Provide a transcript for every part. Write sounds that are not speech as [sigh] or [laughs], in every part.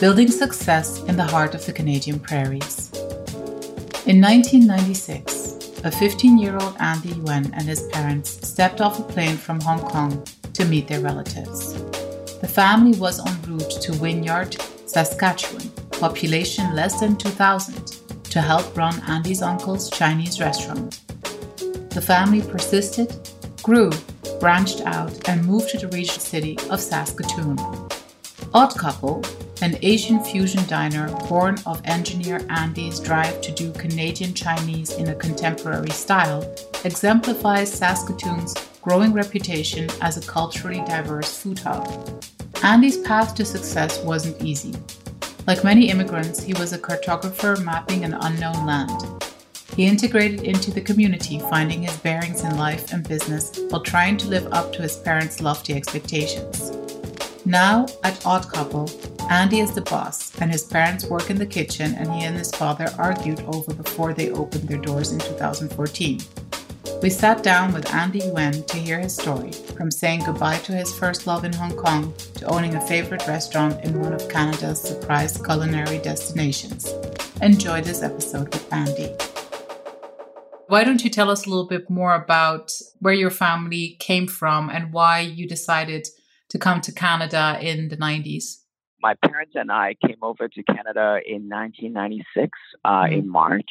Building Success in the Heart of the Canadian Prairies. In 1996, a 15 year old Andy Yuen and his parents stepped off a plane from Hong Kong to meet their relatives. The family was en route to Wynyard, Saskatchewan, population less than 2,000, to help run Andy's uncle's Chinese restaurant. The family persisted, grew, branched out, and moved to the regional city of Saskatoon. Odd Couple an Asian fusion diner born of engineer Andy's drive to do Canadian Chinese in a contemporary style, exemplifies Saskatoon's growing reputation as a culturally diverse food hub. Andy's path to success wasn't easy. Like many immigrants, he was a cartographer mapping an unknown land. He integrated into the community, finding his bearings in life and business while trying to live up to his parents' lofty expectations. Now, at Odd Couple, Andy is the boss, and his parents work in the kitchen, and he and his father argued over before they opened their doors in 2014. We sat down with Andy Yuen to hear his story, from saying goodbye to his first love in Hong Kong to owning a favorite restaurant in one of Canada's surprise culinary destinations. Enjoy this episode with Andy. Why don't you tell us a little bit more about where your family came from and why you decided to come to Canada in the 90s? My parents and I came over to Canada in 1996 uh, mm-hmm. in March.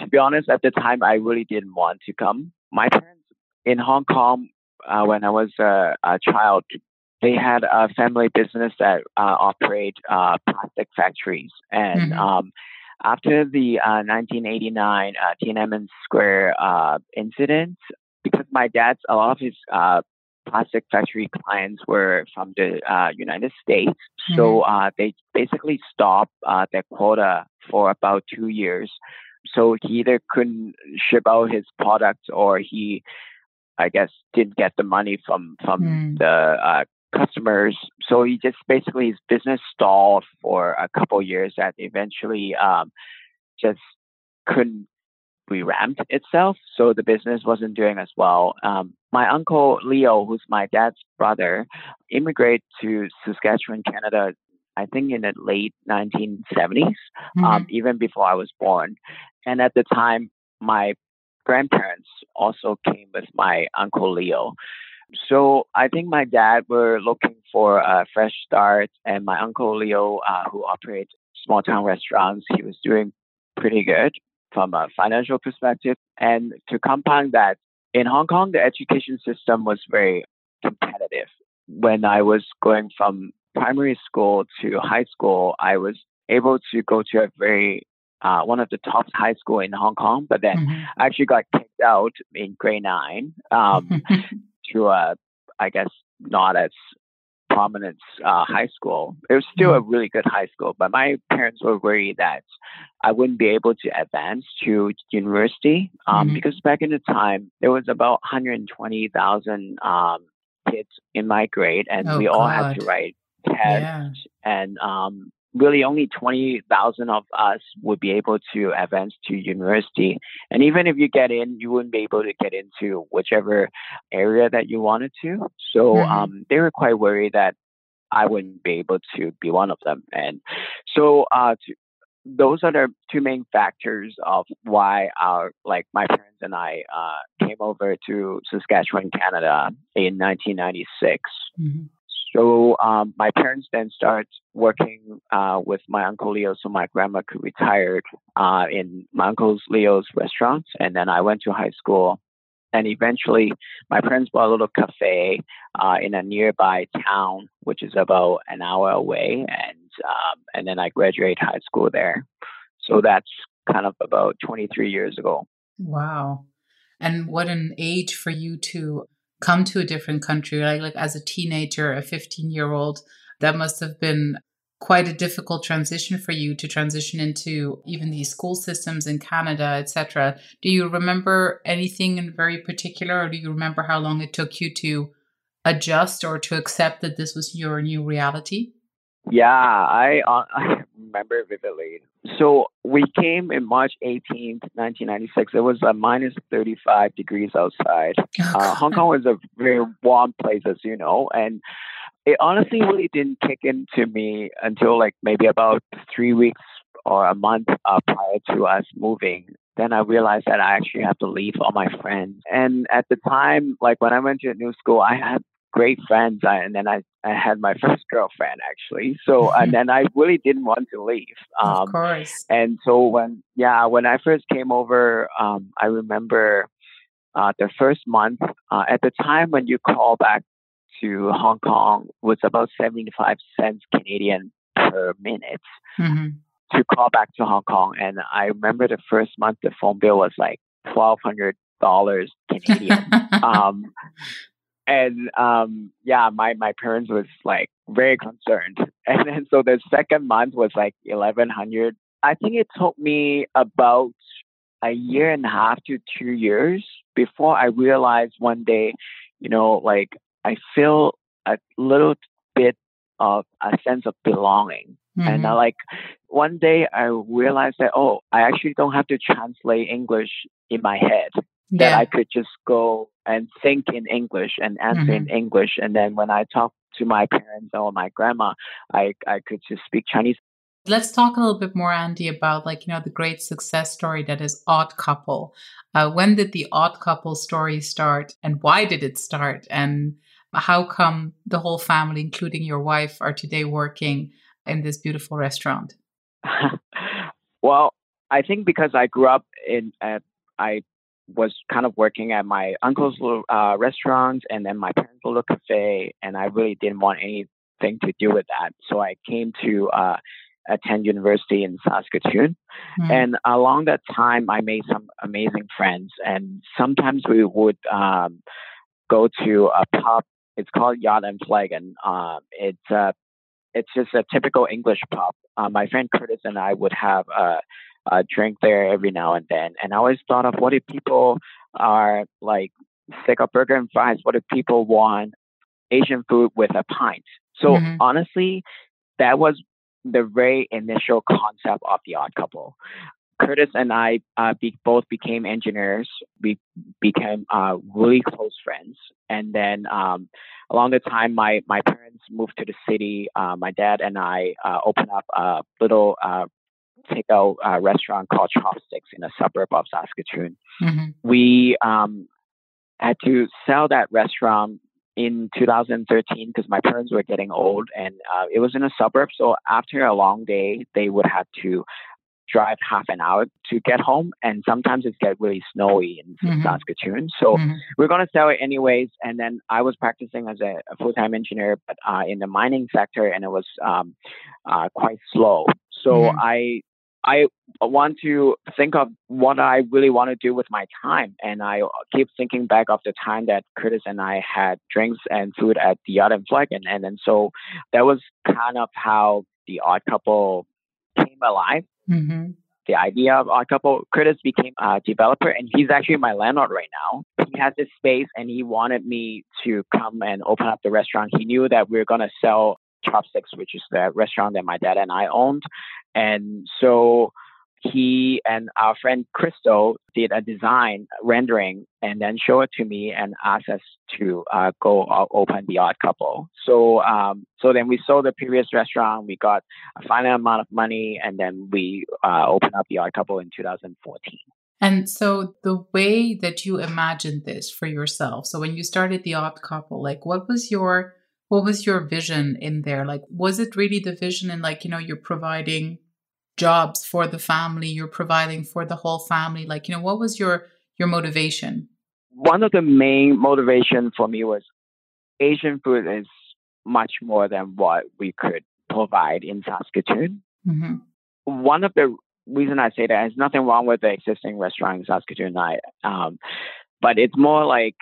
To be honest, at the time, I really didn't want to come. My parents in Hong Kong, uh, when I was a, a, child, they had a family business that uh, operate uh, plastic factories. And mm-hmm. um, after the 1989 uh, uh, Tiananmen Square incident, because my dad's a lot of his plastic factory clients were from the uh, United States. Mm-hmm. So uh, they basically stopped uh, their quota for about two years. So he either couldn't ship out his products or he, I guess, didn't get the money from from mm. the uh, customers. So he just basically his business stalled for a couple years. That eventually um, just couldn't re-ramped itself, so the business wasn't doing as well. Um, my uncle Leo, who's my dad's brother, immigrated to Saskatchewan, Canada. I think in the late 1970s, mm-hmm. um, even before I was born. And at the time, my grandparents also came with my uncle Leo. So I think my dad were looking for a fresh start, and my uncle Leo, uh, who operates small town restaurants, he was doing pretty good from a financial perspective. And to compound that, in Hong Kong, the education system was very competitive. When I was going from primary school to high school, I was able to go to a very uh, one of the top high school in Hong Kong, but then mm-hmm. I actually got kicked out in grade nine um, [laughs] to a, I guess, not as prominence uh, high school. It was still a mm-hmm. really good high school, but my parents were worried that I wouldn't be able to advance to university um, mm-hmm. because back in the time there was about 120,000 um, kids in my grade, and oh, we all God. had to write tests yeah. and um, really only 20,000 of us would be able to advance to university. And even if you get in, you wouldn't be able to get into whichever area that you wanted to. So mm-hmm. um, they were quite worried that I wouldn't be able to be one of them. And so uh, to, those are the two main factors of why our like my parents and I uh, came over to Saskatchewan, Canada in 1996. Mm-hmm. So um, my parents then started working uh, with my uncle Leo, so my grandma could retire uh, in my uncle Leo's restaurant, and then I went to high school. And eventually, my parents bought a little cafe uh, in a nearby town, which is about an hour away, and um, and then I graduated high school there. So that's kind of about 23 years ago. Wow. And what an age for you to come to a different country, like, like as a teenager, a 15 year old, that must have been quite a difficult transition for you to transition into even these school systems in Canada, etc. Do you remember anything in very particular, or do you remember how long it took you to adjust or to accept that this was your new reality? Yeah, I uh, I [laughs] remember vividly. So we came in March 18th, 1996. It was a minus 35 degrees outside. Oh, uh, Hong Kong was a very warm place, as you know, and it honestly really didn't kick into me until like maybe about three weeks or a month uh, prior to us moving. Then I realized that I actually have to leave all my friends. And at the time, like when I went to a new school, I had great friends. I, and then I, I had my first girlfriend actually. So, and [laughs] then I really didn't want to leave. Um, of course. And so when, yeah, when I first came over, um, I remember uh, the first month, uh, at the time when you call back to Hong Kong was about 75 cents Canadian per minute mm-hmm. to call back to Hong Kong. And I remember the first month the phone bill was like $1,200 Canadian. [laughs] um, and um, yeah, my, my parents was like very concerned. [laughs] And then so the second month was like 1100 I think it took me about a year and a half to two years before I realized one day, you know, like I feel a little bit of a sense of belonging. Mm-hmm. And I like one day I realized that, oh, I actually don't have to translate English in my head. Yeah. That I could just go and think in English and answer mm-hmm. in English. And then when I talk to my parents or my grandma, I, I could just speak Chinese. Let's talk a little bit more, Andy, about like, you know, the great success story that is Odd Couple. Uh, when did the Odd Couple story start and why did it start? And how come the whole family, including your wife, are today working in this beautiful restaurant? [laughs] well, I think because I grew up in, uh, I was kind of working at my uncle's uh, restaurant and then my parents' little cafe, and I really didn't want anything to do with that. So I came to uh, attend university in Saskatoon. Mm. And along that time, I made some amazing friends. And sometimes we would um, go to a pub it's called Yard and Flagon. Um, it's uh, it's just a typical English pub. Uh, my friend Curtis and I would have a, a drink there every now and then, and I always thought of what if people are like sick of burger and fries? What if people want Asian food with a pint? So mm-hmm. honestly, that was the very initial concept of the Odd Couple. Curtis and I uh, be, both became engineers. We became uh, really close friends. And then um, along the time, my, my parents moved to the city. Uh, my dad and I uh, opened up a little uh, takeout uh, restaurant called Chopsticks in a suburb of Saskatoon. Mm-hmm. We um, had to sell that restaurant in 2013 because my parents were getting old and uh, it was in a suburb. So after a long day, they would have to drive half an hour to get home, and sometimes it gets really snowy in mm-hmm. Saskatoon. So mm-hmm. we're going to sell it anyways. And then I was practicing as a, a full time engineer, but uh, in the mining sector, and it was um, uh, quite slow. So mm-hmm. I I want to think of what I really want to do with my time. And I keep thinking back of the time that Curtis and I had drinks and food at the Yard and Flag. And, and then so that was kind of how the odd couple came alive. Mm-hmm. The idea of Odd Couple, Curtis became a developer, and he's actually my landlord right now. He has this space, and he wanted me to come and open up the restaurant. He knew that we were going to sell Chopsticks, which is the restaurant that my dad and I owned, and so he and our friend Crystal did a design rendering and then show it to me and asked us to uh, go open the Odd Couple. So, um, so then we sold the previous restaurant. We got a final amount of money, and then we uh, opened up the Odd Couple in 2014. And so, the way that you imagined this for yourself. So, when you started the Odd Couple, like, what was your what was your vision in there? Like, was it really the vision and like you know you're providing jobs for the family you're providing for the whole family like you know what was your your motivation one of the main motivation for me was asian food is much more than what we could provide in saskatoon mm-hmm. one of the reason i say that is nothing wrong with the existing restaurant in saskatoon I, um, but it's more like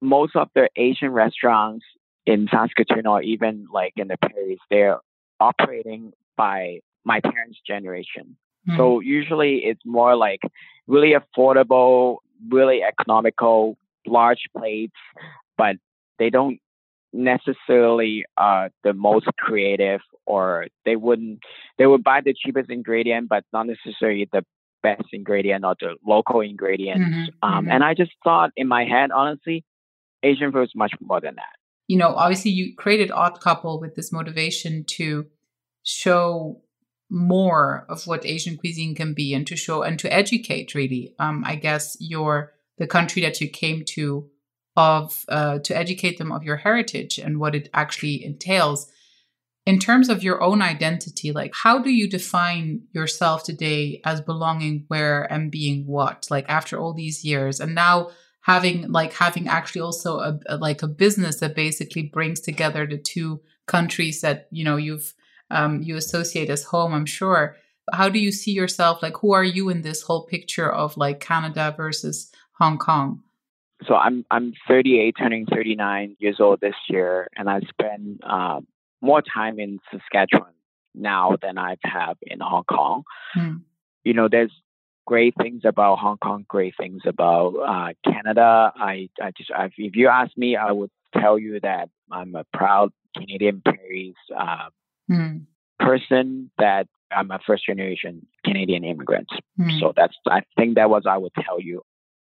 most of the asian restaurants in saskatoon or even like in the prairies they're operating by my parents' generation. Mm. So usually it's more like really affordable, really economical, large plates, but they don't necessarily uh the most creative or they wouldn't they would buy the cheapest ingredient but not necessarily the best ingredient or the local ingredients mm-hmm, um mm-hmm. and i just thought in my head honestly asian food is much more than that you know obviously you created odd couple with this motivation to show more of what asian cuisine can be and to show and to educate really um i guess your the country that you came to of uh, to educate them of your heritage and what it actually entails. In terms of your own identity like how do you define yourself today as belonging where and being what? Like after all these years and now having like having actually also a, a like a business that basically brings together the two countries that you know you've um, you associate as home i'm sure how do you see yourself like who are you in this whole picture of like canada versus hong kong so I'm I'm 38, turning 39 years old this year, and I spend uh, more time in Saskatchewan now than I've had in Hong Kong. Mm. You know, there's great things about Hong Kong, great things about uh, Canada. I I just I, if you ask me, I would tell you that I'm a proud Canadian Prairies uh, mm. person. That I'm a first generation Canadian immigrant. Mm. So that's I think that was I would tell you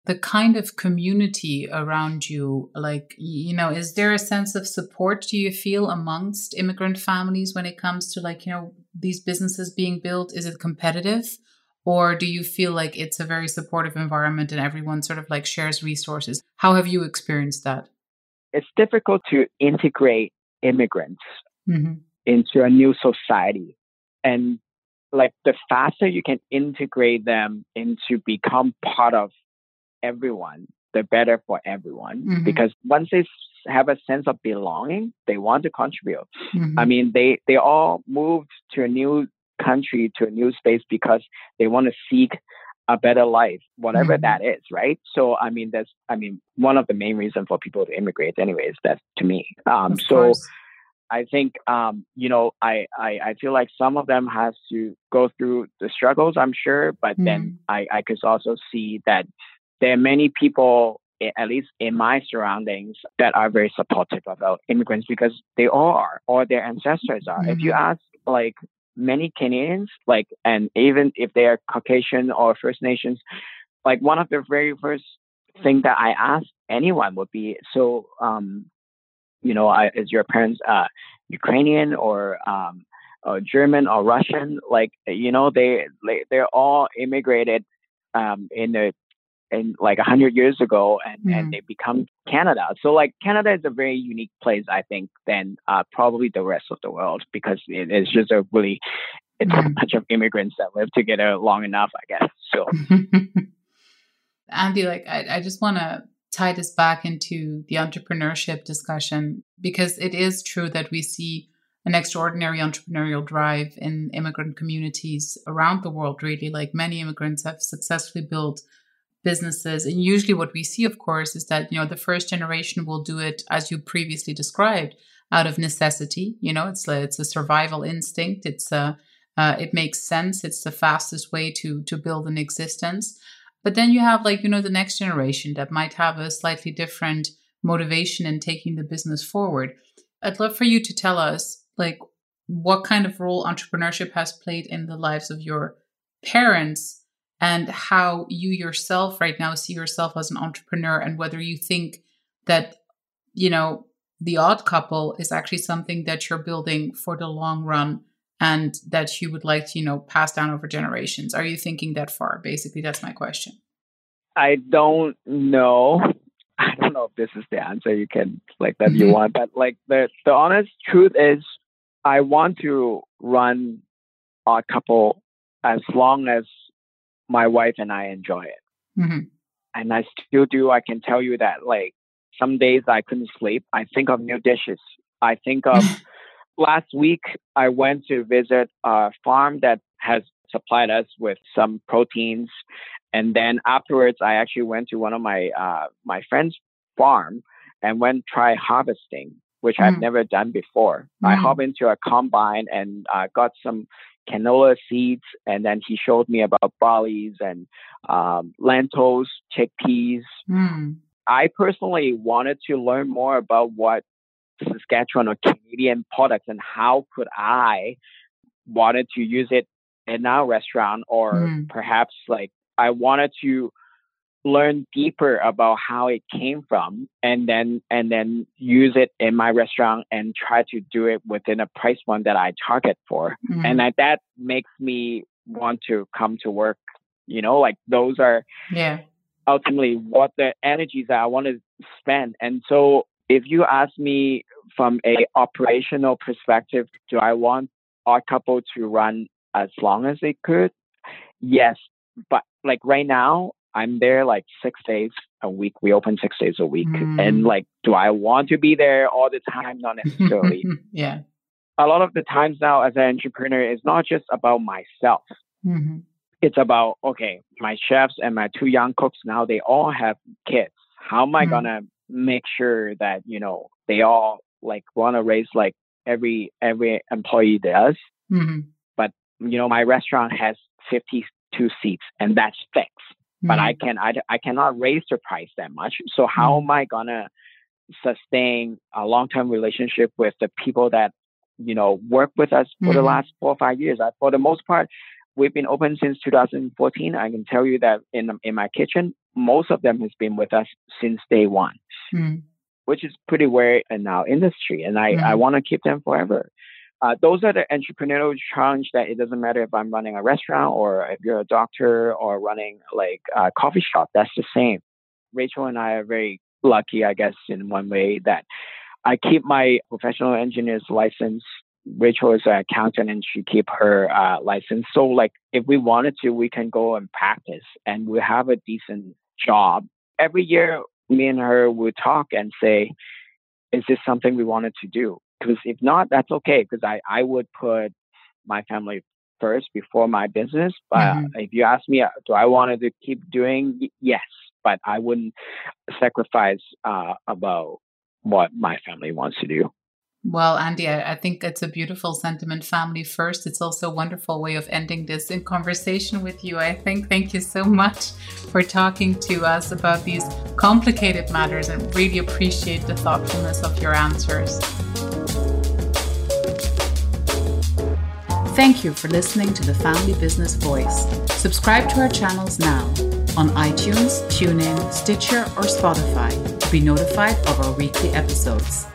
the kind of community around you like you know is there a sense of support do you feel amongst immigrant families when it comes to like you know these businesses being built is it competitive or do you feel like it's a very supportive environment and everyone sort of like shares resources how have you experienced that it's difficult to integrate immigrants mm-hmm. into a new society and like the faster you can integrate them into become part of everyone, the better for everyone. Mm-hmm. Because once they have a sense of belonging, they want to contribute. Mm-hmm. I mean, they they all moved to a new country, to a new space because they want to seek a better life, whatever mm-hmm. that is, right? So, I mean, that's, I mean, one of the main reasons for people to immigrate, anyways, that's to me. Um, so, course. I think, um, you know, I, I, I feel like some of them has to go through the struggles, I'm sure, but mm-hmm. then I, I could also see that there are many people, at least in my surroundings, that are very supportive of immigrants because they all are, or their ancestors are. Mm-hmm. If you mm-hmm. ask like many Canadians, like, and even if they are Caucasian or First Nations, like one of the very first thing that I ask anyone would be, so, um, you know, I, is your parents uh, Ukrainian or um, or German or Russian? Like, you know, they they're all immigrated um, in the in like a hundred years ago and, mm. and they become Canada. So like Canada is a very unique place, I think, than uh, probably the rest of the world because it is just a really it's mm. a bunch of immigrants that live together long enough, I guess. So [laughs] Andy, like I, I just wanna tie this back into the entrepreneurship discussion because it is true that we see an extraordinary entrepreneurial drive in immigrant communities around the world really like many immigrants have successfully built businesses. And usually what we see, of course, is that, you know, the first generation will do it as you previously described out of necessity. You know, it's a, it's a survival instinct. It's a, uh, it makes sense. It's the fastest way to, to build an existence. But then you have like, you know, the next generation that might have a slightly different motivation in taking the business forward. I'd love for you to tell us like what kind of role entrepreneurship has played in the lives of your parents and how you yourself right now see yourself as an entrepreneur and whether you think that, you know, the odd couple is actually something that you're building for the long run and that you would like to, you know, pass down over generations. Are you thinking that far? Basically, that's my question. I don't know. I don't know if this is the answer you can like that you mm-hmm. want, but like the the honest truth is I want to run odd couple as long as my wife and I enjoy it. Mm-hmm. And I still do. I can tell you that, like, some days I couldn't sleep. I think of new dishes. I think of [laughs] last week, I went to visit a farm that has supplied us with some proteins. And then afterwards, I actually went to one of my uh, my friend's farm and went try harvesting. which mm. I've never done before. Mm. I hop into a combine and uh, got some canola seeds, and then he showed me about barleys and um, lentils, chickpeas. Mm. I personally wanted to learn more about what Saskatchewan or Canadian products and how could I wanted to use it in our restaurant or mm. perhaps like I wanted to learn deeper about how it came from and then and then use it in my restaurant and try to do it within a price point that I target for. Mm. And that, that makes me want to come to work. You know, like those are yeah ultimately what the energies that I want to spend. And so if you ask me from a operational perspective, do I want Odd Couple to run as long as they could? Yes. But like right now, I'm there like six days a week. We open six days a week. Mm. And like, do I want to be there all the time? Not necessarily. [laughs] yeah. A lot of the times now as an entrepreneur, it's not just about myself. Mm-hmm. It's about, okay, my chefs and my two young cooks now, they all have kids. How am I mm. going to make sure that, you know, they all like want to raise like every, every employee does. Mm-hmm. But, you know, my restaurant has 52 seats and that's fixed but I mm-hmm. can I, I cannot raise the price that much. So how mm-hmm. am I gonna sustain a long term relationship with the people that you know work with us for mm-hmm. the last four or five years? I, for the most part, we've been open since 2014. I can tell you that in in my kitchen, most of them has been with us since day one, mm-hmm. which is pretty rare in our industry, and I I mm-hmm. want to keep them forever. Uh, those are the entrepreneurial challenge that it doesn't matter if I'm running a restaurant or if you're a doctor or running like a coffee shop. That's the same. Rachel and I are very lucky, I guess, in one way that I keep my professional engineer's license. Rachel is an accountant and she keep her uh, license. So like if we wanted to, we can go and practice and we have a decent job. Every year, me and her would talk and say, is this something we wanted to do? Because if not, that's okay. Because I, I would put my family first before my business. But mm-hmm. if you ask me, uh, do I want to keep doing? Yes, but I wouldn't sacrifice uh, about what my family wants to do. Well, Andy, I think it's a beautiful sentiment. Family first. It's also a wonderful way of ending this in conversation with you. I think. Thank you so much for talking to us about these complicated matters and really appreciate the thoughtfulness of your answers. Thank you for listening to the Family Business Voice. Subscribe to our channels now on iTunes, TuneIn, Stitcher, or Spotify to be notified of our weekly episodes.